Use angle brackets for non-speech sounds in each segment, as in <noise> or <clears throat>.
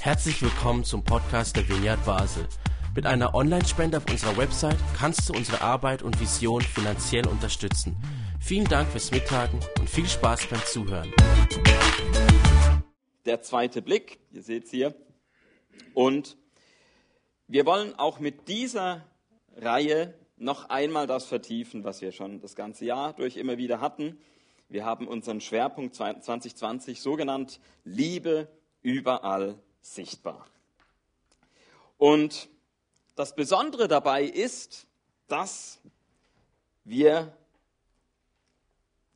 Herzlich willkommen zum Podcast der Vineyard Basel. Mit einer Online-Spende auf unserer Website kannst du unsere Arbeit und Vision finanziell unterstützen. Vielen Dank fürs Mittagen und viel Spaß beim Zuhören. Der zweite Blick, ihr seht es hier. Und wir wollen auch mit dieser Reihe noch einmal das vertiefen, was wir schon das ganze Jahr durch immer wieder hatten. Wir haben unseren Schwerpunkt 2020 so genannt, Liebe überall sichtbar. Und das Besondere dabei ist, dass wir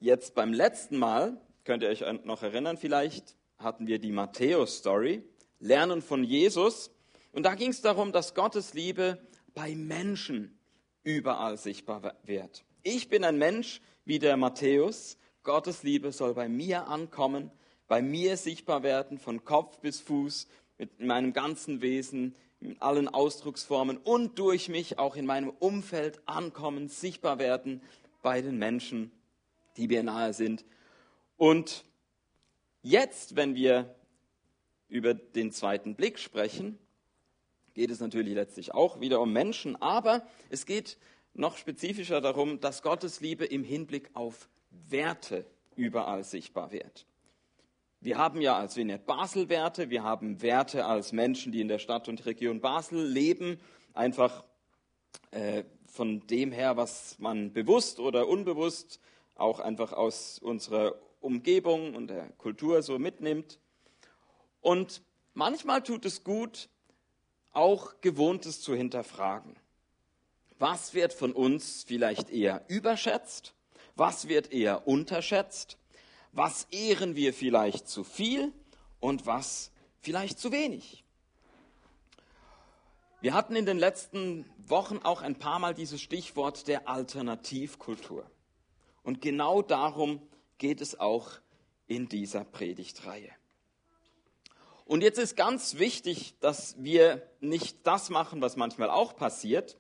jetzt beim letzten Mal, könnt ihr euch noch erinnern vielleicht, hatten wir die Matthäus-Story, Lernen von Jesus. Und da ging es darum, dass Gottes Liebe bei Menschen überall sichtbar wird. Ich bin ein Mensch wie der Matthäus. Gottes Liebe soll bei mir ankommen, bei mir sichtbar werden, von Kopf bis Fuß, mit meinem ganzen Wesen, in allen Ausdrucksformen und durch mich auch in meinem Umfeld ankommen, sichtbar werden bei den Menschen, die mir nahe sind. Und jetzt, wenn wir über den zweiten Blick sprechen, geht es natürlich letztlich auch wieder um Menschen, aber es geht noch spezifischer darum, dass Gottes Liebe im Hinblick auf Werte überall sichtbar wird. Wir haben ja als Vignette Basel Werte, wir haben Werte als Menschen, die in der Stadt und Region Basel leben, einfach äh, von dem her, was man bewusst oder unbewusst auch einfach aus unserer Umgebung und der Kultur so mitnimmt. Und manchmal tut es gut, auch Gewohntes zu hinterfragen. Was wird von uns vielleicht eher überschätzt? Was wird eher unterschätzt? Was ehren wir vielleicht zu viel und was vielleicht zu wenig? Wir hatten in den letzten Wochen auch ein paar Mal dieses Stichwort der Alternativkultur. Und genau darum geht es auch in dieser Predigtreihe. Und jetzt ist ganz wichtig, dass wir nicht das machen, was manchmal auch passiert.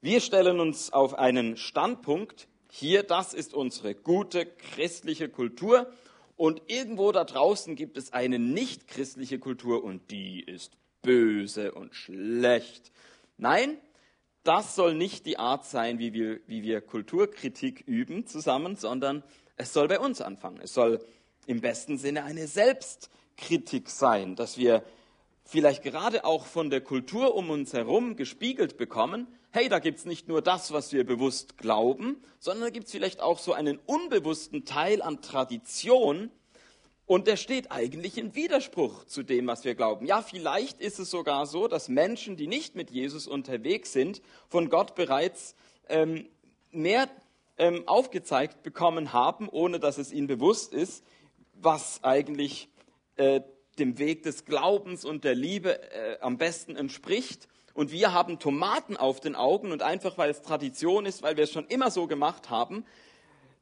Wir stellen uns auf einen Standpunkt, hier, das ist unsere gute christliche Kultur und irgendwo da draußen gibt es eine nicht christliche Kultur und die ist böse und schlecht. Nein, das soll nicht die Art sein, wie wir, wie wir Kulturkritik üben zusammen, sondern es soll bei uns anfangen. Es soll im besten Sinne eine Selbst Kritik sein, dass wir vielleicht gerade auch von der Kultur um uns herum gespiegelt bekommen, hey, da gibt es nicht nur das, was wir bewusst glauben, sondern da gibt es vielleicht auch so einen unbewussten Teil an Tradition und der steht eigentlich im Widerspruch zu dem, was wir glauben. Ja, vielleicht ist es sogar so, dass Menschen, die nicht mit Jesus unterwegs sind, von Gott bereits ähm, mehr ähm, aufgezeigt bekommen haben, ohne dass es ihnen bewusst ist, was eigentlich äh, dem Weg des Glaubens und der Liebe äh, am besten entspricht. Und wir haben Tomaten auf den Augen und einfach weil es Tradition ist, weil wir es schon immer so gemacht haben,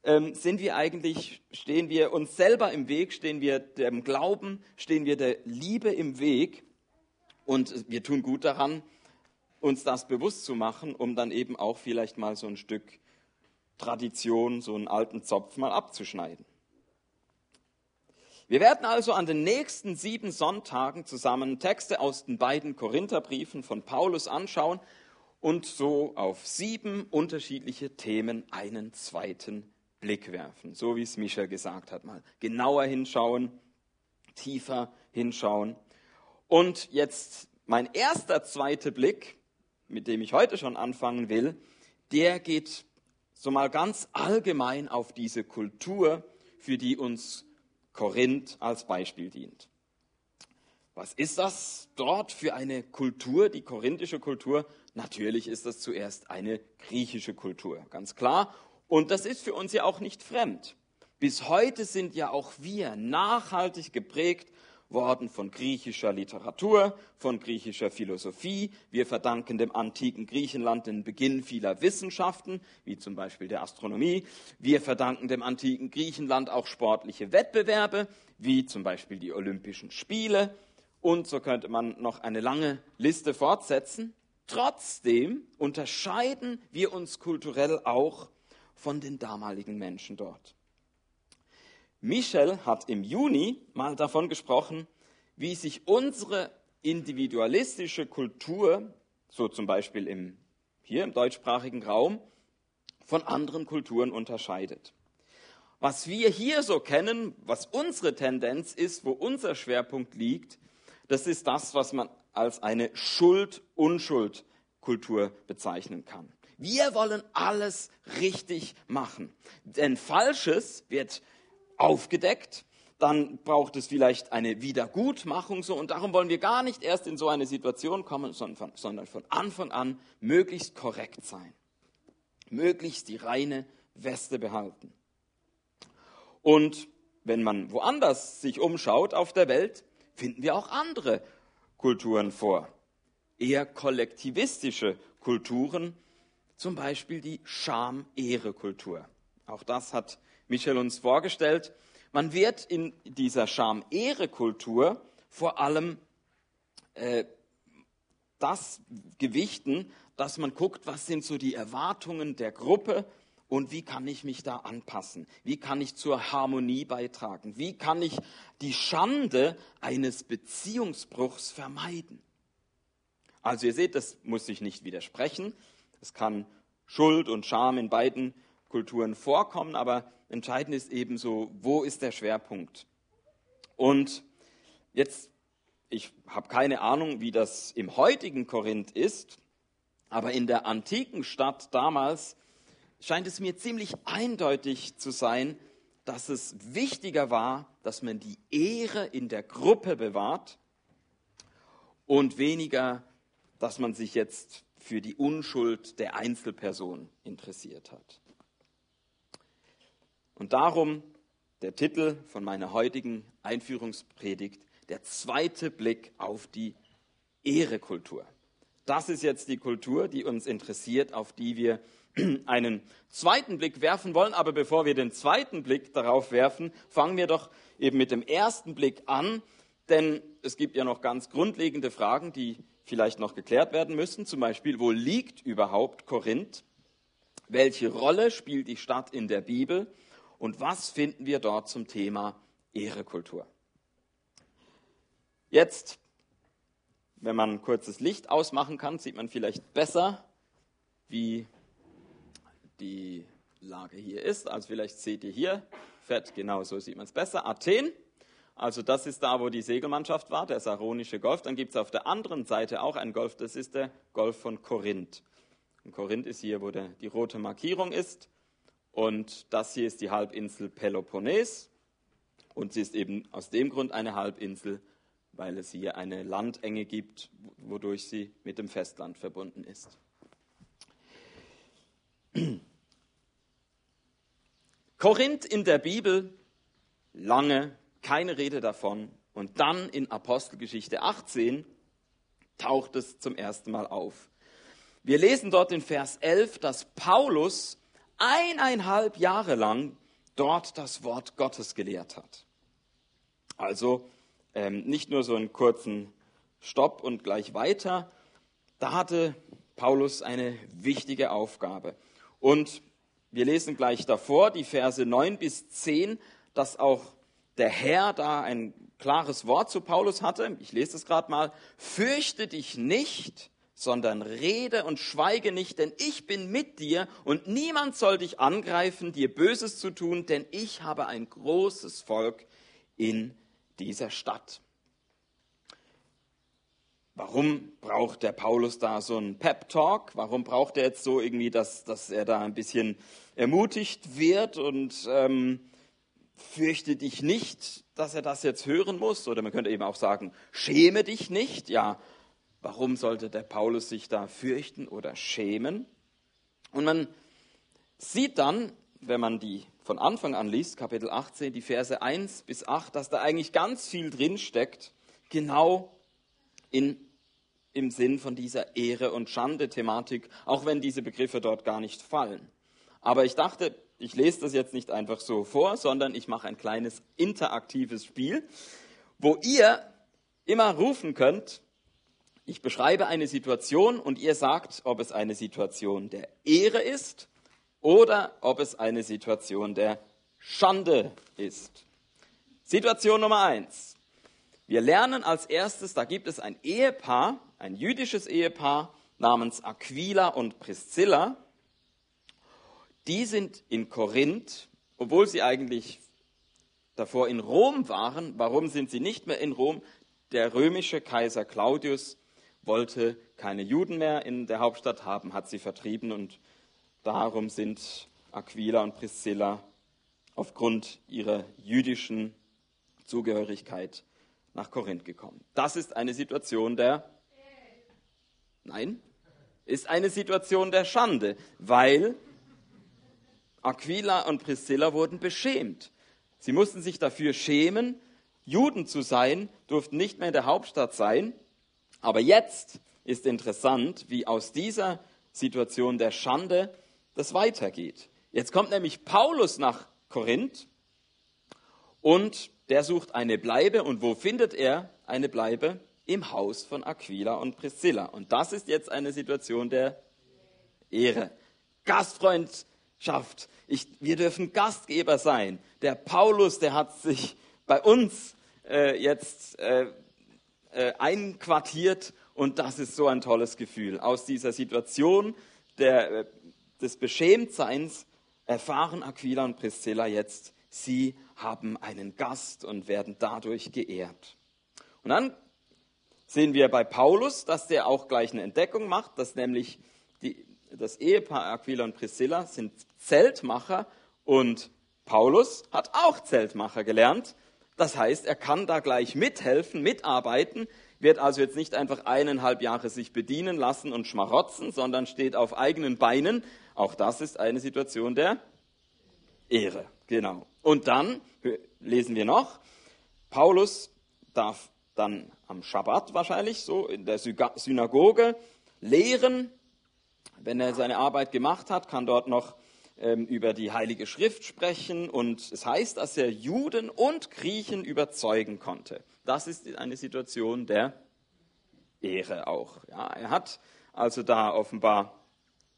ähm, sind wir eigentlich, stehen wir uns selber im Weg, stehen wir dem Glauben, stehen wir der Liebe im Weg. Und wir tun gut daran, uns das bewusst zu machen, um dann eben auch vielleicht mal so ein Stück Tradition, so einen alten Zopf mal abzuschneiden. Wir werden also an den nächsten sieben Sonntagen zusammen Texte aus den beiden Korintherbriefen von Paulus anschauen und so auf sieben unterschiedliche Themen einen zweiten Blick werfen. So wie es Micha gesagt hat, mal genauer hinschauen, tiefer hinschauen. Und jetzt mein erster zweiter Blick, mit dem ich heute schon anfangen will, der geht so mal ganz allgemein auf diese Kultur, für die uns Korinth als Beispiel dient. Was ist das dort für eine Kultur, die korinthische Kultur? Natürlich ist das zuerst eine griechische Kultur, ganz klar. Und das ist für uns ja auch nicht fremd. Bis heute sind ja auch wir nachhaltig geprägt worden von griechischer Literatur, von griechischer Philosophie. Wir verdanken dem antiken Griechenland den Beginn vieler Wissenschaften, wie zum Beispiel der Astronomie. Wir verdanken dem antiken Griechenland auch sportliche Wettbewerbe, wie zum Beispiel die Olympischen Spiele. Und so könnte man noch eine lange Liste fortsetzen. Trotzdem unterscheiden wir uns kulturell auch von den damaligen Menschen dort. Michel hat im Juni mal davon gesprochen, wie sich unsere individualistische Kultur, so zum Beispiel im, hier im deutschsprachigen Raum, von anderen Kulturen unterscheidet. Was wir hier so kennen, was unsere Tendenz ist, wo unser Schwerpunkt liegt, das ist das, was man als eine Schuld-Unschuld-Kultur bezeichnen kann. Wir wollen alles richtig machen. Denn Falsches wird aufgedeckt, dann braucht es vielleicht eine Wiedergutmachung so und darum wollen wir gar nicht erst in so eine Situation kommen, sondern von, sondern von Anfang an möglichst korrekt sein, möglichst die reine Weste behalten. Und wenn man woanders sich umschaut auf der Welt, finden wir auch andere Kulturen vor, eher kollektivistische Kulturen, zum Beispiel die Scham-Ehre-Kultur. Auch das hat Michel uns vorgestellt. Man wird in dieser Scham-Ehre-Kultur vor allem äh, das gewichten, dass man guckt, was sind so die Erwartungen der Gruppe und wie kann ich mich da anpassen? Wie kann ich zur Harmonie beitragen? Wie kann ich die Schande eines Beziehungsbruchs vermeiden? Also ihr seht, das muss sich nicht widersprechen. Es kann Schuld und Scham in beiden Kulturen vorkommen, aber entscheidend ist eben so, wo ist der Schwerpunkt? Und jetzt, ich habe keine Ahnung, wie das im heutigen Korinth ist, aber in der antiken Stadt damals scheint es mir ziemlich eindeutig zu sein, dass es wichtiger war, dass man die Ehre in der Gruppe bewahrt und weniger, dass man sich jetzt für die Unschuld der Einzelperson interessiert hat. Und darum der Titel von meiner heutigen Einführungspredigt, der zweite Blick auf die Ehrekultur. Das ist jetzt die Kultur, die uns interessiert, auf die wir <clears throat> einen zweiten Blick werfen wollen. Aber bevor wir den zweiten Blick darauf werfen, fangen wir doch eben mit dem ersten Blick an. Denn es gibt ja noch ganz grundlegende Fragen, die vielleicht noch geklärt werden müssen. Zum Beispiel, wo liegt überhaupt Korinth? Welche Rolle spielt die Stadt in der Bibel? Und was finden wir dort zum Thema Ehrekultur? Jetzt, wenn man kurzes Licht ausmachen kann, sieht man vielleicht besser, wie die Lage hier ist. Also vielleicht seht ihr hier, fett, genau so sieht man es besser. Athen, also das ist da, wo die Segelmannschaft war, der Saronische Golf. Dann gibt es auf der anderen Seite auch einen Golf, das ist der Golf von Korinth. Und Korinth ist hier, wo der, die rote Markierung ist. Und das hier ist die Halbinsel Peloponnes. Und sie ist eben aus dem Grund eine Halbinsel, weil es hier eine Landenge gibt, wodurch sie mit dem Festland verbunden ist. Korinth in der Bibel lange keine Rede davon. Und dann in Apostelgeschichte 18 taucht es zum ersten Mal auf. Wir lesen dort in Vers 11, dass Paulus eineinhalb Jahre lang dort das Wort Gottes gelehrt hat. Also ähm, nicht nur so einen kurzen Stopp und gleich weiter. Da hatte Paulus eine wichtige Aufgabe. Und wir lesen gleich davor die Verse 9 bis 10, dass auch der Herr da ein klares Wort zu Paulus hatte. Ich lese es gerade mal. Fürchte dich nicht, sondern rede und schweige nicht, denn ich bin mit dir und niemand soll dich angreifen, dir Böses zu tun, denn ich habe ein großes Volk in dieser Stadt. Warum braucht der Paulus da so einen Pep-Talk? Warum braucht er jetzt so irgendwie, dass, dass er da ein bisschen ermutigt wird und ähm, fürchte dich nicht, dass er das jetzt hören muss. Oder man könnte eben auch sagen, schäme dich nicht. Ja, warum sollte der Paulus sich da fürchten oder schämen? Und man sieht dann, wenn man die von Anfang an liest, Kapitel 18, die Verse 1 bis 8, dass da eigentlich ganz viel drin steckt, genau in, im Sinn von dieser Ehre- und Schande-Thematik, auch wenn diese Begriffe dort gar nicht fallen. Aber ich dachte, ich lese das jetzt nicht einfach so vor, sondern ich mache ein kleines interaktives Spiel, wo ihr immer rufen könnt, ich beschreibe eine Situation und ihr sagt, ob es eine Situation der Ehre ist oder ob es eine Situation der Schande ist. Situation Nummer eins. Wir lernen als erstes, da gibt es ein Ehepaar, ein jüdisches Ehepaar namens Aquila und Priscilla. Die sind in Korinth, obwohl sie eigentlich davor in Rom waren. Warum sind sie nicht mehr in Rom? Der römische Kaiser Claudius wollte keine Juden mehr in der Hauptstadt haben, hat sie vertrieben und darum sind Aquila und Priscilla aufgrund ihrer jüdischen Zugehörigkeit nach Korinth gekommen. Das ist eine Situation der Nein, ist eine Situation der Schande, weil Aquila und Priscilla wurden beschämt. Sie mussten sich dafür schämen, Juden zu sein, durften nicht mehr in der Hauptstadt sein. Aber jetzt ist interessant, wie aus dieser Situation der Schande das weitergeht. Jetzt kommt nämlich Paulus nach Korinth und der sucht eine Bleibe. Und wo findet er eine Bleibe? Im Haus von Aquila und Priscilla. Und das ist jetzt eine Situation der Ehre. Gastfreundschaft. Ich, wir dürfen Gastgeber sein. Der Paulus, der hat sich bei uns äh, jetzt äh, äh, einquartiert und das ist so ein tolles Gefühl. Aus dieser Situation der, äh, des Beschämtseins erfahren Aquila und Priscilla jetzt, sie haben einen Gast und werden dadurch geehrt. Und dann sehen wir bei Paulus, dass der auch gleich eine Entdeckung macht, dass nämlich die, das Ehepaar Aquila und Priscilla sind Zeltmacher und Paulus hat auch Zeltmacher gelernt. Das heißt, er kann da gleich mithelfen, mitarbeiten, wird also jetzt nicht einfach eineinhalb Jahre sich bedienen lassen und schmarotzen, sondern steht auf eigenen Beinen. Auch das ist eine Situation der Ehre. Genau. Und dann lesen wir noch, Paulus darf dann am Schabbat wahrscheinlich so in der Synagoge lehren. Wenn er seine Arbeit gemacht hat, kann dort noch ähm, über die Heilige Schrift sprechen und es heißt, dass er Juden und Griechen überzeugen konnte. Das ist eine Situation der Ehre auch. Ja, er hat also da offenbar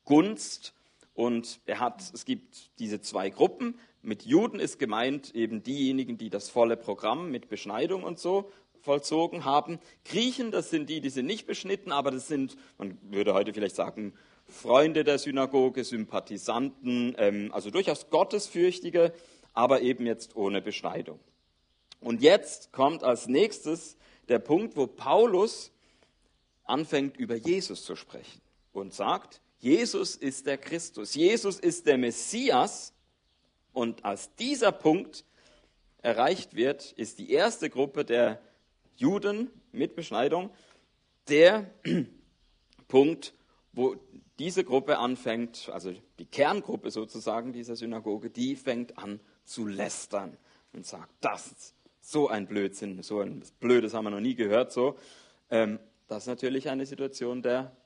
Gunst und er hat, es gibt diese zwei Gruppen. Mit Juden ist gemeint eben diejenigen, die das volle Programm mit Beschneidung und so vollzogen haben. Griechen, das sind die, die sind nicht beschnitten, aber das sind, man würde heute vielleicht sagen, Freunde der Synagoge, Sympathisanten, ähm, also durchaus Gottesfürchtige, aber eben jetzt ohne Beschneidung. Und jetzt kommt als nächstes der Punkt, wo Paulus anfängt, über Jesus zu sprechen und sagt, Jesus ist der Christus, Jesus ist der Messias. Und als dieser Punkt erreicht wird, ist die erste Gruppe der Juden mit Beschneidung der <clears throat> Punkt, wo diese Gruppe anfängt, also die Kerngruppe sozusagen dieser Synagoge, die fängt an zu lästern und sagt, das ist so ein Blödsinn, so ein Blödes haben wir noch nie gehört. So, ähm, das ist natürlich eine Situation der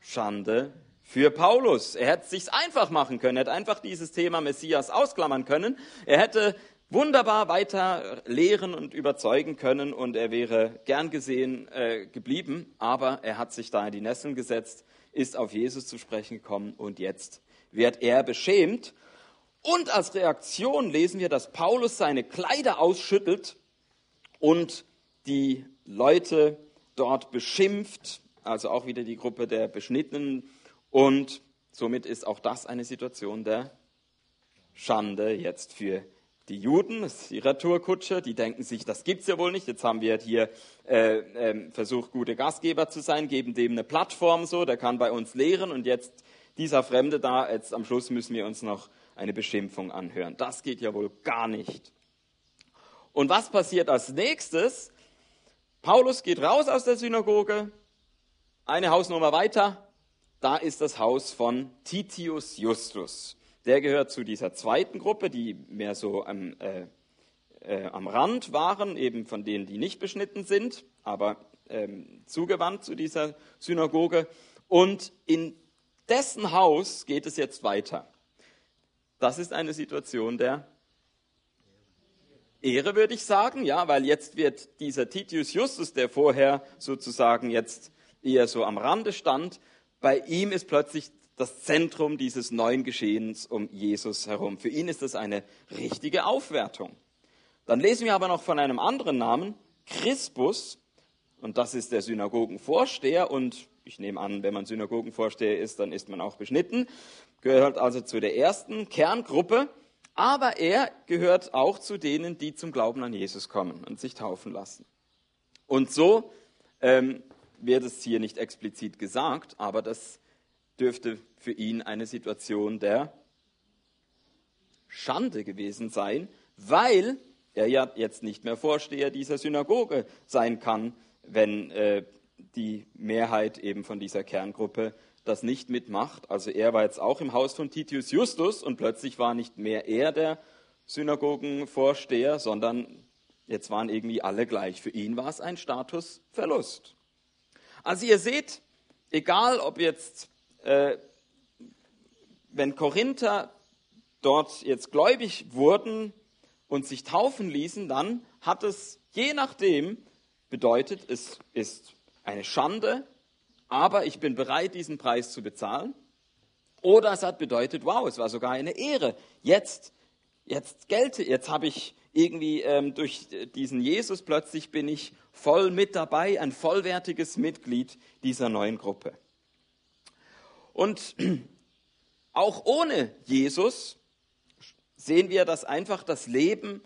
Schande für Paulus. Er hätte es sich einfach machen können, er hätte einfach dieses Thema Messias ausklammern können. Er hätte wunderbar weiter lehren und überzeugen können und er wäre gern gesehen äh, geblieben, aber er hat sich da in die Nesseln gesetzt ist auf Jesus zu sprechen gekommen und jetzt wird er beschämt. Und als Reaktion lesen wir, dass Paulus seine Kleider ausschüttelt und die Leute dort beschimpft, also auch wieder die Gruppe der Beschnittenen. Und somit ist auch das eine Situation der Schande jetzt für die Juden, das ist die Retourkutsche, die denken sich, das gibt's ja wohl nicht. Jetzt haben wir hier äh, äh, versucht, gute Gastgeber zu sein, geben dem eine Plattform so, der kann bei uns lehren und jetzt dieser Fremde da, jetzt am Schluss müssen wir uns noch eine Beschimpfung anhören. Das geht ja wohl gar nicht. Und was passiert als nächstes? Paulus geht raus aus der Synagoge, eine Hausnummer weiter, da ist das Haus von Titius Justus. Der gehört zu dieser zweiten Gruppe, die mehr so am, äh, äh, am Rand waren, eben von denen, die nicht beschnitten sind, aber ähm, zugewandt zu dieser Synagoge. Und in dessen Haus geht es jetzt weiter. Das ist eine Situation der Ehre, würde ich sagen, ja, weil jetzt wird dieser Titius Justus, der vorher sozusagen jetzt eher so am Rande stand, bei ihm ist plötzlich das Zentrum dieses neuen Geschehens um Jesus herum. Für ihn ist das eine richtige Aufwertung. Dann lesen wir aber noch von einem anderen Namen, Crispus, und das ist der Synagogenvorsteher, und ich nehme an, wenn man Synagogenvorsteher ist, dann ist man auch beschnitten, gehört also zu der ersten Kerngruppe, aber er gehört auch zu denen, die zum Glauben an Jesus kommen und sich taufen lassen. Und so ähm, wird es hier nicht explizit gesagt, aber das dürfte für ihn eine Situation der Schande gewesen sein, weil er ja jetzt nicht mehr Vorsteher dieser Synagoge sein kann, wenn äh, die Mehrheit eben von dieser Kerngruppe das nicht mitmacht. Also er war jetzt auch im Haus von Titius Justus und plötzlich war nicht mehr er der Synagogenvorsteher, sondern jetzt waren irgendwie alle gleich. Für ihn war es ein Statusverlust. Also ihr seht, egal ob jetzt, äh, wenn Korinther dort jetzt gläubig wurden und sich taufen ließen, dann hat es je nachdem bedeutet, es ist eine Schande, aber ich bin bereit, diesen Preis zu bezahlen. Oder es hat bedeutet, wow, es war sogar eine Ehre. Jetzt, jetzt gelte, jetzt habe ich irgendwie ähm, durch diesen Jesus plötzlich bin ich voll mit dabei, ein vollwertiges Mitglied dieser neuen Gruppe. Und auch ohne Jesus sehen wir, dass einfach das Leben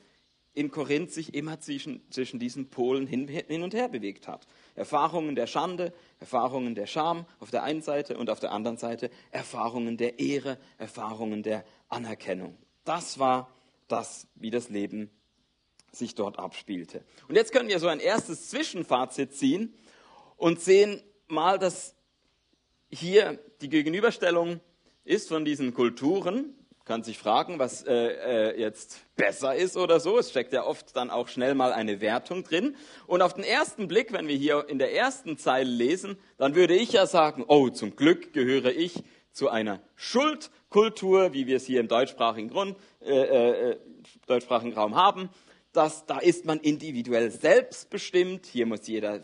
in Korinth sich immer zwischen, zwischen diesen Polen hin, hin und her bewegt hat. Erfahrungen der Schande, Erfahrungen der Scham auf der einen Seite und auf der anderen Seite Erfahrungen der Ehre, Erfahrungen der Anerkennung. Das war das, wie das Leben sich dort abspielte. Und jetzt können wir so ein erstes Zwischenfazit ziehen und sehen mal, dass hier die Gegenüberstellung ist von diesen Kulturen, kann sich fragen, was äh, äh, jetzt besser ist oder so. Es steckt ja oft dann auch schnell mal eine Wertung drin. Und auf den ersten Blick, wenn wir hier in der ersten Zeile lesen, dann würde ich ja sagen, oh, zum Glück gehöre ich zu einer Schuldkultur, wie wir es hier im deutschsprachigen, Grund, äh, äh, deutschsprachigen Raum haben. Das, da ist man individuell selbstbestimmt. Hier muss jeder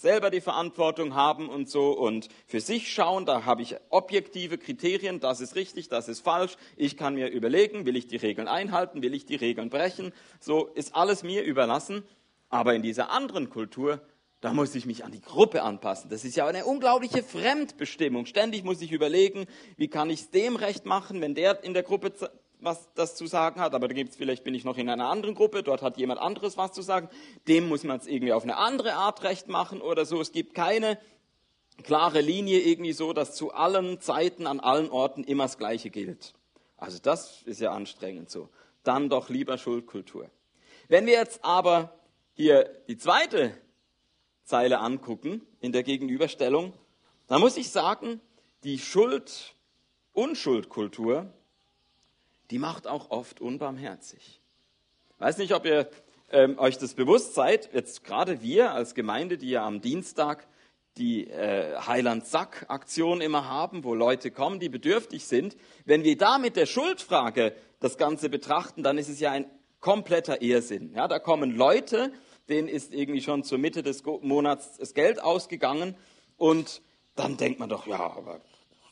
selber die Verantwortung haben und so und für sich schauen. Da habe ich objektive Kriterien, das ist richtig, das ist falsch. Ich kann mir überlegen, will ich die Regeln einhalten, will ich die Regeln brechen. So ist alles mir überlassen. Aber in dieser anderen Kultur, da muss ich mich an die Gruppe anpassen. Das ist ja eine unglaubliche Fremdbestimmung. Ständig muss ich überlegen, wie kann ich es dem recht machen, wenn der in der Gruppe was das zu sagen hat, aber da gibt es vielleicht, bin ich noch in einer anderen Gruppe, dort hat jemand anderes was zu sagen, dem muss man es irgendwie auf eine andere Art recht machen oder so. Es gibt keine klare Linie irgendwie so, dass zu allen Zeiten, an allen Orten immer das Gleiche gilt. Also das ist ja anstrengend so. Dann doch lieber Schuldkultur. Wenn wir jetzt aber hier die zweite Zeile angucken in der Gegenüberstellung, dann muss ich sagen, die Schuld-Unschuld-Kultur, die macht auch oft unbarmherzig. Weiß nicht, ob ihr ähm, euch das bewusst seid, jetzt gerade wir als Gemeinde, die ja am Dienstag die äh, Heiland-Sack-Aktion immer haben, wo Leute kommen, die bedürftig sind. Wenn wir da mit der Schuldfrage das Ganze betrachten, dann ist es ja ein kompletter Irrsinn. Ja, da kommen Leute, denen ist irgendwie schon zur Mitte des Monats das Geld ausgegangen und dann denkt man doch, ja, aber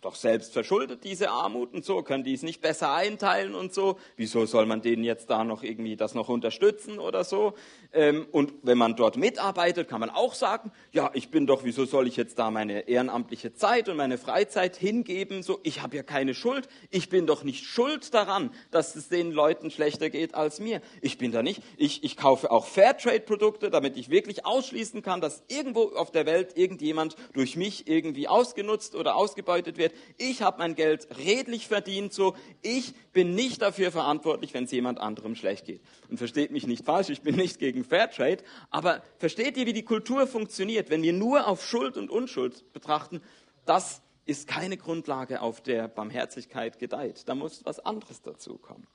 doch selbst verschuldet, diese Armut und so, können die es nicht besser einteilen und so. Wieso soll man denen jetzt da noch irgendwie das noch unterstützen oder so? Ähm, und wenn man dort mitarbeitet, kann man auch sagen, ja, ich bin doch, wieso soll ich jetzt da meine ehrenamtliche Zeit und meine Freizeit hingeben? So, ich habe ja keine Schuld. Ich bin doch nicht schuld daran, dass es den Leuten schlechter geht als mir. Ich bin da nicht. Ich, ich kaufe auch Fairtrade-Produkte, damit ich wirklich ausschließen kann, dass irgendwo auf der Welt irgendjemand durch mich irgendwie ausgenutzt oder ausgebeutet wird. Ich habe mein Geld redlich verdient, so. Ich bin nicht dafür verantwortlich, wenn es jemand anderem schlecht geht. Und versteht mich nicht falsch, ich bin nicht gegen Fairtrade, aber versteht ihr, wie die Kultur funktioniert, wenn wir nur auf Schuld und Unschuld betrachten? Das ist keine Grundlage, auf der Barmherzigkeit gedeiht. Da muss was anderes dazu kommen.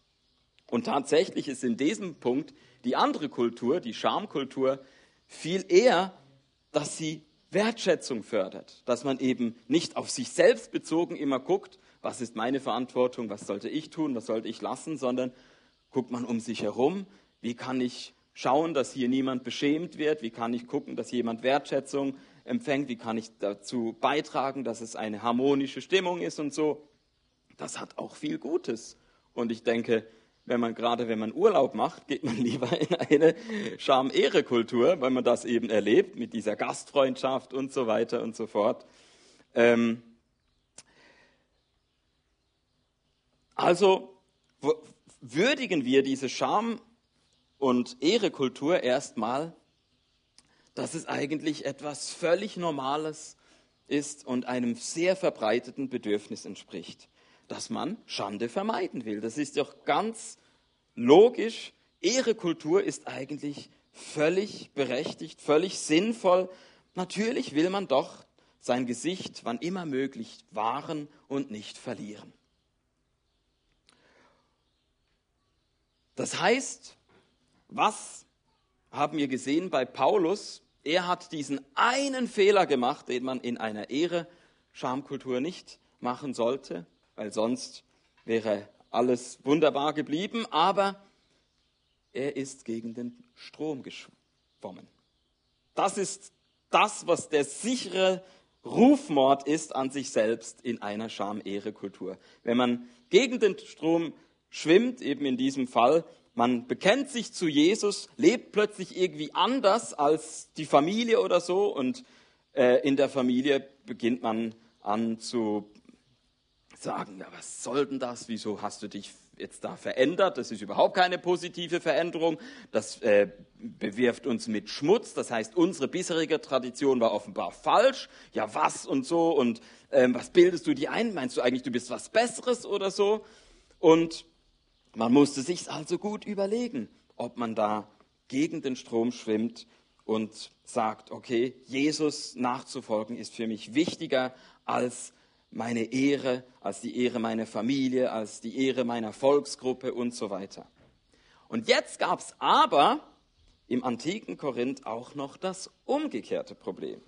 Und tatsächlich ist in diesem Punkt die andere Kultur, die Schamkultur, viel eher, dass sie Wertschätzung fördert, dass man eben nicht auf sich selbst bezogen immer guckt, was ist meine Verantwortung, was sollte ich tun, was sollte ich lassen, sondern guckt man um sich herum, wie kann ich schauen, dass hier niemand beschämt wird, wie kann ich gucken, dass jemand Wertschätzung empfängt, wie kann ich dazu beitragen, dass es eine harmonische Stimmung ist und so. Das hat auch viel Gutes. Und ich denke, wenn man gerade wenn man Urlaub macht, geht man <laughs> lieber in eine Scham-Ehre-Kultur, weil man das eben erlebt mit dieser Gastfreundschaft und so weiter und so fort. Ähm also würdigen wir diese Scham- und Ehrekultur erstmal, dass es eigentlich etwas völlig Normales ist und einem sehr verbreiteten Bedürfnis entspricht, dass man Schande vermeiden will. Das ist doch ganz logisch. Ehrekultur ist eigentlich völlig berechtigt, völlig sinnvoll. Natürlich will man doch sein Gesicht wann immer möglich wahren und nicht verlieren. Das heißt, was haben wir gesehen bei Paulus? Er hat diesen einen Fehler gemacht, den man in einer Ehre-Schamkultur nicht machen sollte, weil sonst wäre alles wunderbar geblieben, aber er ist gegen den Strom geschwommen. Das ist das, was der sichere Rufmord ist an sich selbst in einer Scham-Ehre-Kultur. Wenn man gegen den Strom schwimmt, eben in diesem Fall. Man bekennt sich zu Jesus, lebt plötzlich irgendwie anders als die Familie oder so und äh, in der Familie beginnt man an zu sagen, ja, was soll denn das? Wieso hast du dich jetzt da verändert? Das ist überhaupt keine positive Veränderung. Das äh, bewirft uns mit Schmutz. Das heißt, unsere bisherige Tradition war offenbar falsch. Ja, was und so und ähm, was bildest du dir ein? Meinst du eigentlich, du bist was Besseres oder so? Und man musste sich also gut überlegen, ob man da gegen den Strom schwimmt und sagt, okay, Jesus nachzufolgen ist für mich wichtiger als meine Ehre, als die Ehre meiner Familie, als die Ehre meiner Volksgruppe und so weiter. Und jetzt gab es aber im antiken Korinth auch noch das umgekehrte Problem.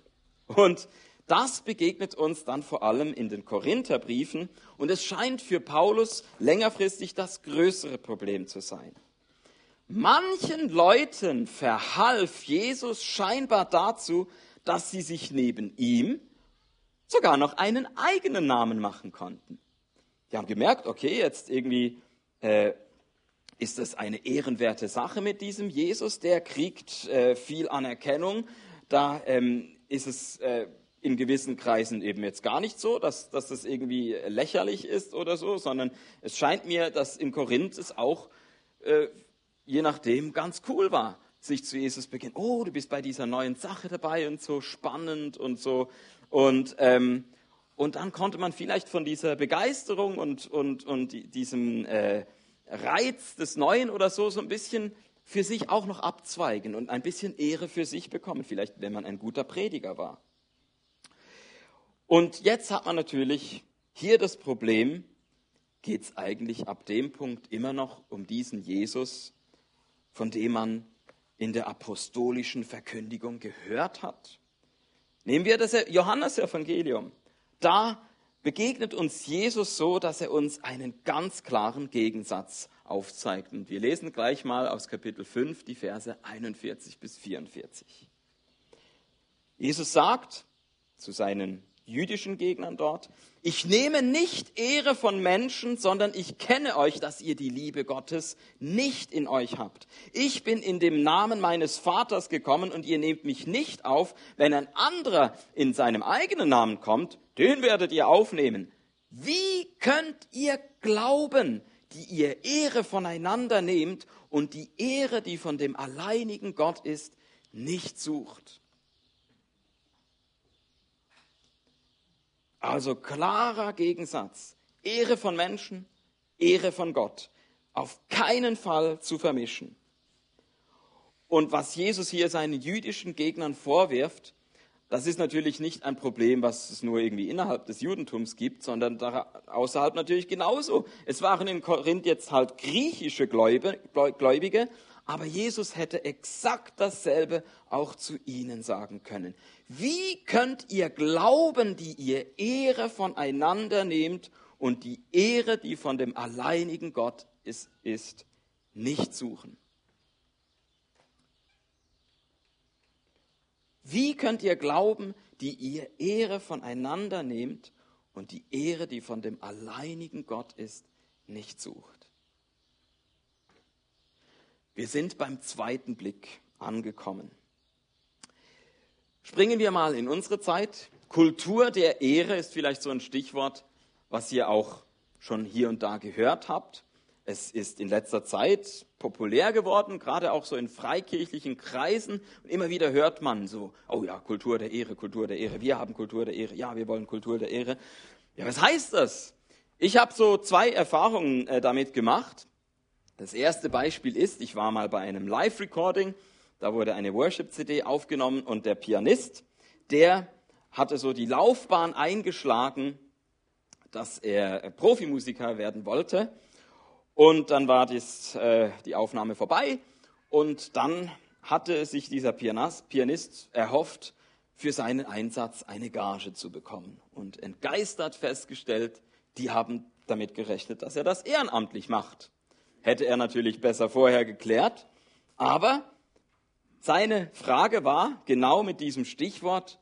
Und das begegnet uns dann vor allem in den Korintherbriefen und es scheint für Paulus längerfristig das größere Problem zu sein. Manchen Leuten verhalf Jesus scheinbar dazu, dass sie sich neben ihm sogar noch einen eigenen Namen machen konnten. Die haben gemerkt, okay, jetzt irgendwie äh, ist das eine ehrenwerte Sache mit diesem Jesus, der kriegt äh, viel Anerkennung. Da ähm, ist es äh, in gewissen Kreisen eben jetzt gar nicht so, dass, dass das irgendwie lächerlich ist oder so, sondern es scheint mir, dass in Korinth es auch äh, je nachdem ganz cool war, sich zu Jesus beginnen. Oh, du bist bei dieser neuen Sache dabei und so spannend und so. Und, ähm, und dann konnte man vielleicht von dieser Begeisterung und, und, und diesem äh, Reiz des Neuen oder so so ein bisschen für sich auch noch abzweigen und ein bisschen Ehre für sich bekommen, vielleicht wenn man ein guter Prediger war. Und jetzt hat man natürlich hier das Problem, geht es eigentlich ab dem Punkt immer noch um diesen Jesus, von dem man in der apostolischen Verkündigung gehört hat? Nehmen wir das Johannesevangelium. Da begegnet uns Jesus so, dass er uns einen ganz klaren Gegensatz aufzeigt. Und wir lesen gleich mal aus Kapitel 5 die Verse 41 bis 44. Jesus sagt zu seinen jüdischen Gegnern dort, ich nehme nicht Ehre von Menschen, sondern ich kenne euch, dass ihr die Liebe Gottes nicht in euch habt. Ich bin in dem Namen meines Vaters gekommen und ihr nehmt mich nicht auf. Wenn ein anderer in seinem eigenen Namen kommt, den werdet ihr aufnehmen. Wie könnt ihr glauben, die ihr Ehre voneinander nehmt und die Ehre, die von dem alleinigen Gott ist, nicht sucht? Also klarer Gegensatz. Ehre von Menschen, Ehre von Gott. Auf keinen Fall zu vermischen. Und was Jesus hier seinen jüdischen Gegnern vorwirft, das ist natürlich nicht ein Problem, was es nur irgendwie innerhalb des Judentums gibt, sondern außerhalb natürlich genauso. Es waren in Korinth jetzt halt griechische Gläubige, aber Jesus hätte exakt dasselbe auch zu ihnen sagen können. Wie könnt ihr glauben, die ihr Ehre voneinander nehmt und die Ehre, die von dem alleinigen Gott ist, ist nicht suchen? Wie könnt ihr glauben, die ihr Ehre voneinander nehmt und die Ehre, die von dem alleinigen Gott ist, nicht sucht? Wir sind beim zweiten Blick angekommen. Springen wir mal in unsere Zeit. Kultur der Ehre ist vielleicht so ein Stichwort, was ihr auch schon hier und da gehört habt. Es ist in letzter Zeit populär geworden, gerade auch so in freikirchlichen Kreisen. Und immer wieder hört man so, oh ja, Kultur der Ehre, Kultur der Ehre. Wir haben Kultur der Ehre. Ja, wir wollen Kultur der Ehre. Ja, was heißt das? Ich habe so zwei Erfahrungen äh, damit gemacht. Das erste Beispiel ist, ich war mal bei einem Live-Recording, da wurde eine Worship-CD aufgenommen und der Pianist, der hatte so die Laufbahn eingeschlagen, dass er Profimusiker werden wollte. Und dann war dies, äh, die Aufnahme vorbei und dann hatte sich dieser Pianist erhofft, für seinen Einsatz eine Gage zu bekommen und entgeistert festgestellt, die haben damit gerechnet, dass er das ehrenamtlich macht. Hätte er natürlich besser vorher geklärt, aber seine Frage war genau mit diesem Stichwort,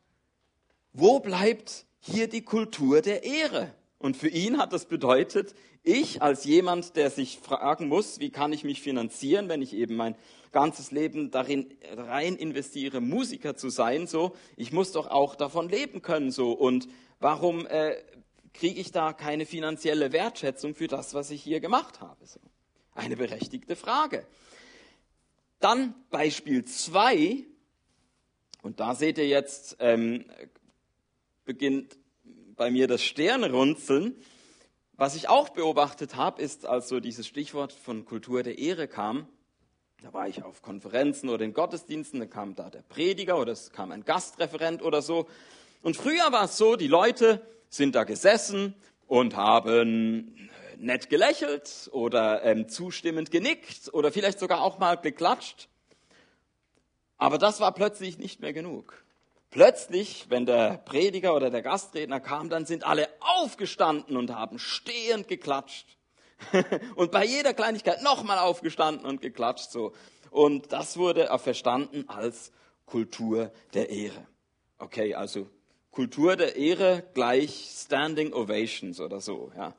wo bleibt hier die Kultur der Ehre? Und für ihn hat das bedeutet, ich als jemand, der sich fragen muss, wie kann ich mich finanzieren, wenn ich eben mein ganzes Leben darin rein investiere, Musiker zu sein, so, ich muss doch auch davon leben können, so. Und warum äh, kriege ich da keine finanzielle Wertschätzung für das, was ich hier gemacht habe? So. Eine berechtigte Frage. Dann Beispiel zwei und da seht ihr jetzt, ähm, beginnt bei mir das Sternrunzeln. Was ich auch beobachtet habe, ist, als so dieses Stichwort von Kultur der Ehre kam, da war ich auf Konferenzen oder in Gottesdiensten, da kam da der Prediger oder es kam ein Gastreferent oder so. Und früher war es so, die Leute sind da gesessen und haben nett gelächelt oder ähm, zustimmend genickt oder vielleicht sogar auch mal geklatscht. Aber das war plötzlich nicht mehr genug. Plötzlich, wenn der Prediger oder der Gastredner kam, dann sind alle aufgestanden und haben stehend geklatscht. <laughs> und bei jeder Kleinigkeit nochmal aufgestanden und geklatscht so. Und das wurde verstanden als Kultur der Ehre. Okay, also Kultur der Ehre gleich Standing Ovations oder so, ja.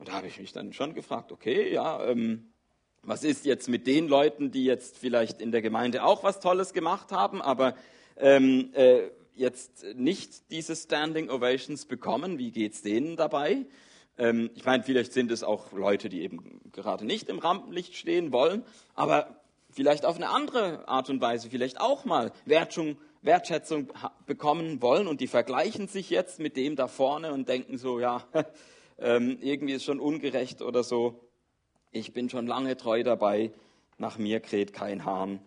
Und da habe ich mich dann schon gefragt, okay, ja, ähm, was ist jetzt mit den Leuten, die jetzt vielleicht in der Gemeinde auch was Tolles gemacht haben, aber ähm, äh, jetzt nicht diese Standing Ovations bekommen. Wie geht's denen dabei? Ähm, ich meine, vielleicht sind es auch Leute, die eben gerade nicht im Rampenlicht stehen wollen, aber vielleicht auf eine andere Art und Weise, vielleicht auch mal Wertschung, Wertschätzung bekommen wollen und die vergleichen sich jetzt mit dem da vorne und denken so, ja, <laughs> ähm, irgendwie ist schon ungerecht oder so. Ich bin schon lange treu dabei, nach mir kräht kein Hahn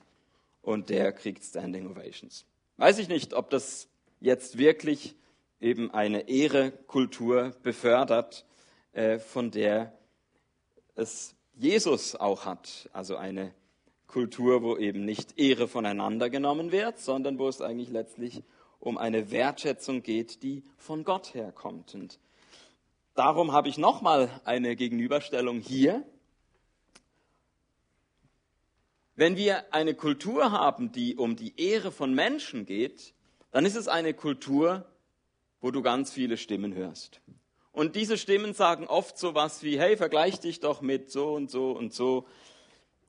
und der kriegt Standing Ovations. Weiß ich nicht, ob das jetzt wirklich eben eine Ehrekultur befördert, äh, von der es Jesus auch hat. Also eine Kultur, wo eben nicht Ehre voneinander genommen wird, sondern wo es eigentlich letztlich um eine Wertschätzung geht, die von Gott herkommt. Und darum habe ich nochmal eine Gegenüberstellung hier. Wenn wir eine Kultur haben, die um die Ehre von Menschen geht, dann ist es eine Kultur, wo du ganz viele Stimmen hörst. Und diese Stimmen sagen oft so was wie, hey, vergleich dich doch mit so und so und so.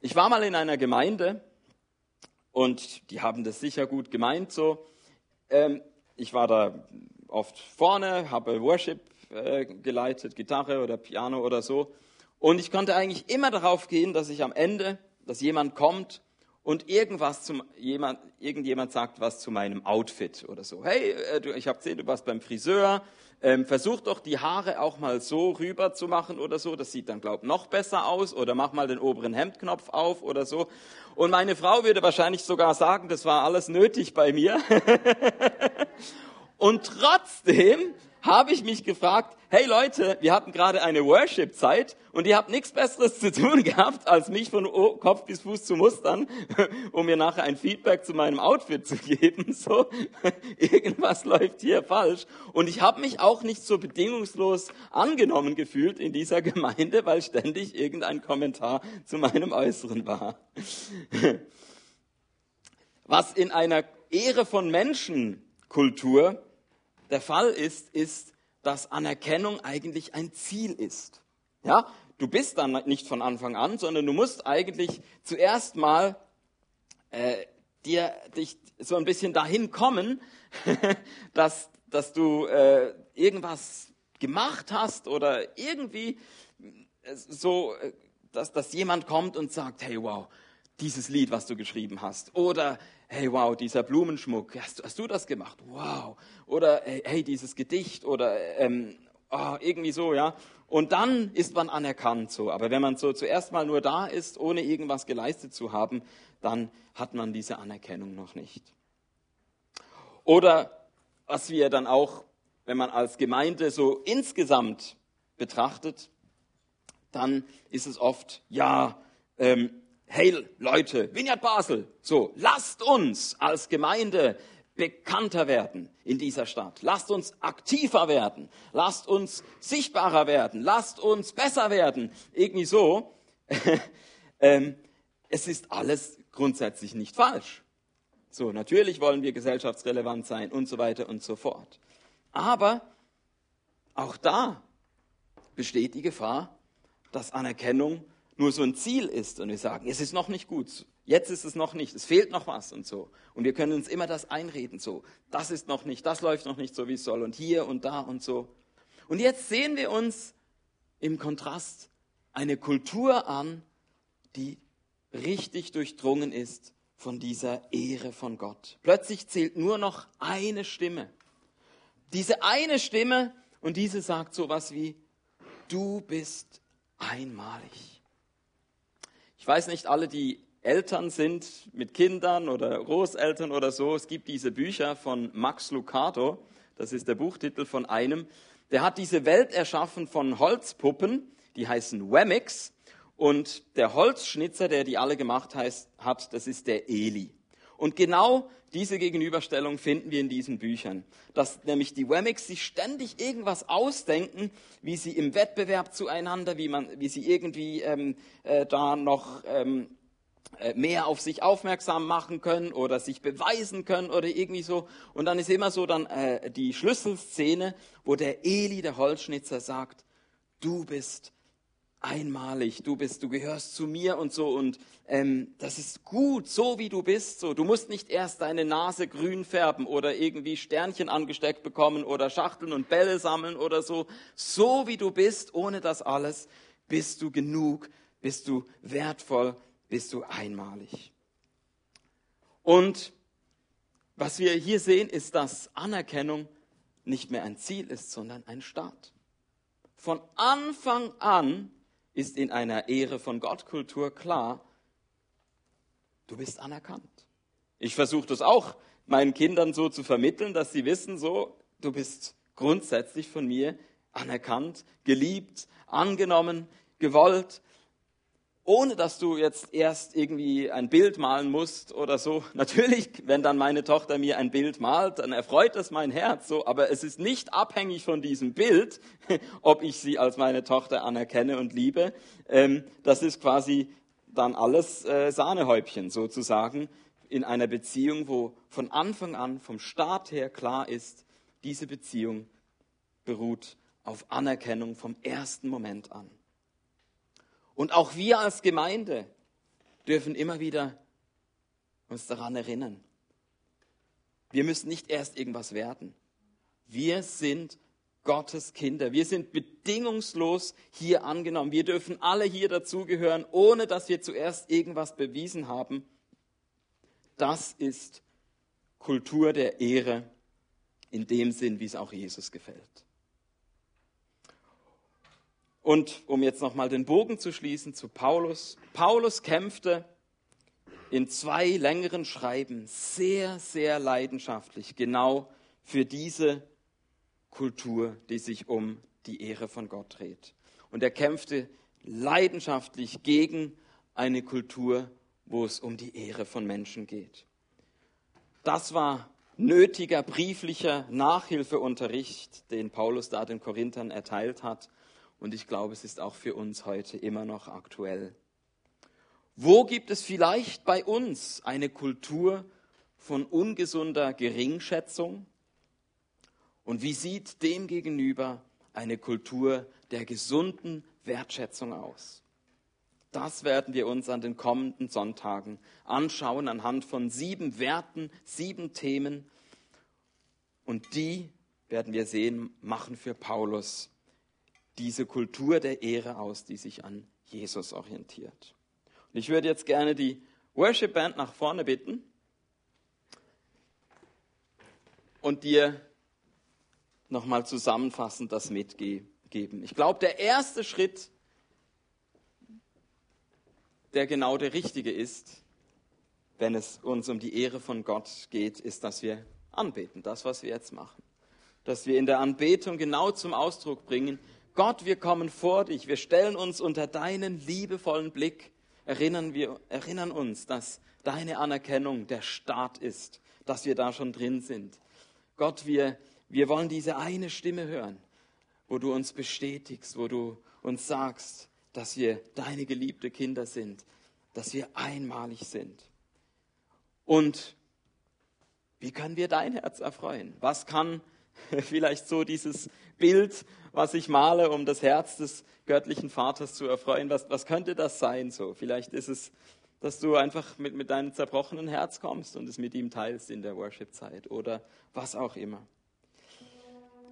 Ich war mal in einer Gemeinde und die haben das sicher gut gemeint so. Ähm, ich war da oft vorne, habe Worship äh, geleitet, Gitarre oder Piano oder so. Und ich konnte eigentlich immer darauf gehen, dass ich am Ende dass jemand kommt und irgendwas zum jemand, irgendjemand sagt was zu meinem Outfit oder so. Hey, äh, ich habe gesehen, du warst beim Friseur. Ähm, versuch doch die Haare auch mal so rüber zu machen oder so. Das sieht dann glaub noch besser aus. Oder mach mal den oberen Hemdknopf auf oder so. Und meine Frau würde wahrscheinlich sogar sagen, das war alles nötig bei mir. <laughs> und trotzdem habe ich mich gefragt, hey Leute, wir hatten gerade eine Worship-Zeit und ihr habt nichts Besseres zu tun <laughs> gehabt, als mich von Kopf bis Fuß zu mustern, <laughs> um mir nachher ein Feedback zu meinem Outfit zu <laughs> geben. So, irgendwas läuft hier falsch. Und ich habe mich auch nicht so bedingungslos angenommen gefühlt in dieser Gemeinde, weil ständig irgendein Kommentar zu meinem Äußeren war. Was in einer Ehre von Menschen Kultur der Fall ist, ist, dass Anerkennung eigentlich ein Ziel ist. Ja, du bist dann nicht von Anfang an, sondern du musst eigentlich zuerst mal äh, dir dich so ein bisschen dahin kommen, <laughs> dass, dass du äh, irgendwas gemacht hast oder irgendwie so, äh, dass, dass jemand kommt und sagt, hey wow, dieses Lied, was du geschrieben hast. Oder hey wow, dieser Blumenschmuck, hast, hast du das gemacht? Wow. Oder hey, dieses Gedicht oder ähm, oh, irgendwie so, ja. Und dann ist man anerkannt so. Aber wenn man so zuerst mal nur da ist, ohne irgendwas geleistet zu haben, dann hat man diese Anerkennung noch nicht. Oder was wir dann auch, wenn man als Gemeinde so insgesamt betrachtet, dann ist es oft, ja, ähm, hey Leute, Vineyard Basel, so, lasst uns als Gemeinde bekannter werden in dieser Stadt. Lasst uns aktiver werden. Lasst uns sichtbarer werden. Lasst uns besser werden. Irgendwie so. <laughs> ähm, es ist alles grundsätzlich nicht falsch. So, natürlich wollen wir gesellschaftsrelevant sein und so weiter und so fort. Aber auch da besteht die Gefahr, dass Anerkennung nur so ein Ziel ist und wir sagen, es ist noch nicht gut, jetzt ist es noch nicht, es fehlt noch was und so. Und wir können uns immer das einreden, so, das ist noch nicht, das läuft noch nicht so, wie es soll und hier und da und so. Und jetzt sehen wir uns im Kontrast eine Kultur an, die richtig durchdrungen ist von dieser Ehre von Gott. Plötzlich zählt nur noch eine Stimme. Diese eine Stimme und diese sagt so was wie, du bist einmalig. Ich weiß nicht, alle, die Eltern sind mit Kindern oder Großeltern oder so, es gibt diese Bücher von Max Lucado, das ist der Buchtitel von einem, der hat diese Welt erschaffen von Holzpuppen, die heißen Wemmix, und der Holzschnitzer, der die alle gemacht hat, das ist der Eli. Und genau diese Gegenüberstellung finden wir in diesen Büchern. Dass nämlich die Wemmix sich ständig irgendwas ausdenken, wie sie im Wettbewerb zueinander, wie, man, wie sie irgendwie ähm, äh, da noch ähm, äh, mehr auf sich aufmerksam machen können oder sich beweisen können oder irgendwie so. Und dann ist immer so dann äh, die Schlüsselszene, wo der Eli, der Holzschnitzer, sagt, du bist einmalig, du bist, du gehörst zu mir und so und ähm, das ist gut, so wie du bist. So, du musst nicht erst deine Nase grün färben oder irgendwie Sternchen angesteckt bekommen oder Schachteln und Bälle sammeln oder so. So wie du bist, ohne das alles, bist du genug, bist du wertvoll, bist du einmalig. Und was wir hier sehen, ist, dass Anerkennung nicht mehr ein Ziel ist, sondern ein Start. Von Anfang an ist in einer Ehre von Gott Kultur klar, du bist anerkannt. Ich versuche das auch meinen Kindern so zu vermitteln, dass sie wissen, so, du bist grundsätzlich von mir anerkannt, geliebt, angenommen, gewollt ohne dass du jetzt erst irgendwie ein Bild malen musst oder so. <laughs> Natürlich, wenn dann meine Tochter mir ein Bild malt, dann erfreut das mein Herz so, aber es ist nicht abhängig von diesem Bild, <laughs> ob ich sie als meine Tochter anerkenne und liebe. Ähm, das ist quasi dann alles äh, Sahnehäubchen sozusagen in einer Beziehung, wo von Anfang an, vom Start her klar ist, diese Beziehung beruht auf Anerkennung vom ersten Moment an. Und auch wir als Gemeinde dürfen immer wieder uns daran erinnern. Wir müssen nicht erst irgendwas werden. Wir sind Gottes Kinder. Wir sind bedingungslos hier angenommen. Wir dürfen alle hier dazugehören, ohne dass wir zuerst irgendwas bewiesen haben. Das ist Kultur der Ehre in dem Sinn, wie es auch Jesus gefällt. Und um jetzt nochmal den Bogen zu schließen zu Paulus. Paulus kämpfte in zwei längeren Schreiben sehr, sehr leidenschaftlich genau für diese Kultur, die sich um die Ehre von Gott dreht. Und er kämpfte leidenschaftlich gegen eine Kultur, wo es um die Ehre von Menschen geht. Das war nötiger brieflicher Nachhilfeunterricht, den Paulus da den Korinthern erteilt hat. Und ich glaube, es ist auch für uns heute immer noch aktuell. Wo gibt es vielleicht bei uns eine Kultur von ungesunder Geringschätzung? Und wie sieht demgegenüber eine Kultur der gesunden Wertschätzung aus? Das werden wir uns an den kommenden Sonntagen anschauen anhand von sieben Werten, sieben Themen. Und die werden wir sehen, machen für Paulus diese Kultur der Ehre aus, die sich an Jesus orientiert. Und ich würde jetzt gerne die Worship Band nach vorne bitten und dir nochmal zusammenfassend das mitgeben. Ich glaube, der erste Schritt, der genau der richtige ist, wenn es uns um die Ehre von Gott geht, ist, dass wir anbeten, das, was wir jetzt machen. Dass wir in der Anbetung genau zum Ausdruck bringen, Gott, wir kommen vor dich, wir stellen uns unter deinen liebevollen Blick, erinnern, wir, erinnern uns, dass deine Anerkennung der Start ist, dass wir da schon drin sind. Gott, wir, wir wollen diese eine Stimme hören, wo du uns bestätigst, wo du uns sagst, dass wir deine geliebte Kinder sind, dass wir einmalig sind. Und wie können wir dein Herz erfreuen? Was kann <laughs> vielleicht so dieses Bild, was ich male, um das Herz des göttlichen Vaters zu erfreuen. Was, was könnte das sein so? Vielleicht ist es, dass du einfach mit, mit deinem zerbrochenen Herz kommst und es mit ihm teilst in der Worship-Zeit oder was auch immer.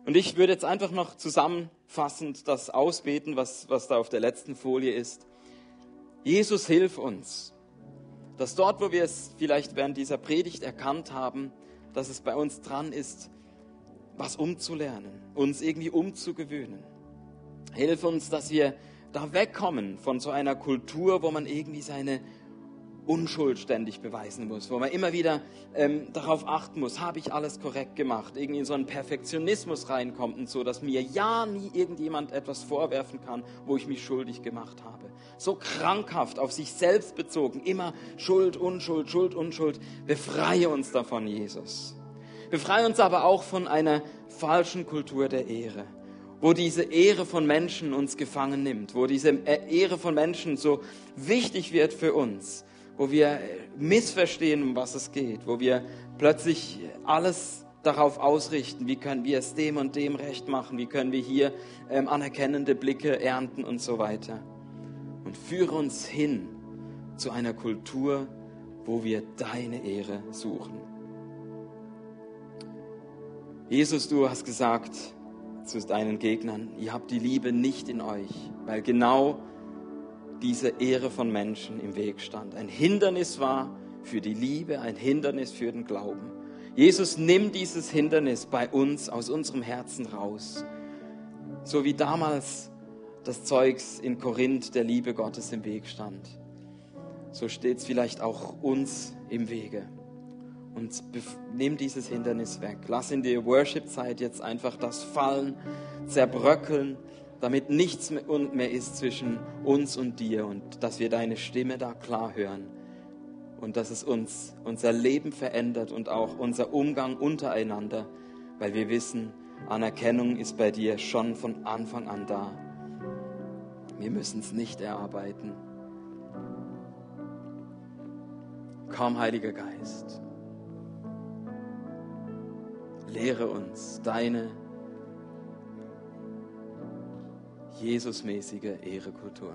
Und ich würde jetzt einfach noch zusammenfassend das ausbeten, was, was da auf der letzten Folie ist. Jesus, hilf uns, dass dort, wo wir es vielleicht während dieser Predigt erkannt haben, dass es bei uns dran ist, was umzulernen, uns irgendwie umzugewöhnen. Hilf uns, dass wir da wegkommen von so einer Kultur, wo man irgendwie seine Unschuld ständig beweisen muss, wo man immer wieder ähm, darauf achten muss, habe ich alles korrekt gemacht, irgendwie in so einen Perfektionismus reinkommt und so, dass mir ja nie irgendjemand etwas vorwerfen kann, wo ich mich schuldig gemacht habe. So krankhaft auf sich selbst bezogen, immer Schuld, Unschuld, Schuld, Unschuld. Befreie uns davon, Jesus. Befreie uns aber auch von einer falschen Kultur der Ehre, wo diese Ehre von Menschen uns gefangen nimmt, wo diese Ehre von Menschen so wichtig wird für uns, wo wir missverstehen, um was es geht, wo wir plötzlich alles darauf ausrichten, wie können wir es dem und dem recht machen, wie können wir hier ähm, anerkennende Blicke ernten und so weiter. Und führe uns hin zu einer Kultur, wo wir deine Ehre suchen. Jesus, du hast gesagt zu deinen Gegnern, ihr habt die Liebe nicht in euch, weil genau diese Ehre von Menschen im Weg stand. Ein Hindernis war für die Liebe, ein Hindernis für den Glauben. Jesus, nimm dieses Hindernis bei uns aus unserem Herzen raus. So wie damals das Zeugs in Korinth der Liebe Gottes im Weg stand. So steht es vielleicht auch uns im Wege und nimm dieses Hindernis weg. Lass in der Worship-Zeit jetzt einfach das fallen, zerbröckeln, damit nichts mehr ist zwischen uns und dir und dass wir deine Stimme da klar hören und dass es uns unser Leben verändert und auch unser Umgang untereinander, weil wir wissen, Anerkennung ist bei dir schon von Anfang an da. Wir müssen es nicht erarbeiten. Komm, Heiliger Geist. Lehre uns deine Jesusmäßige Ehrekultur.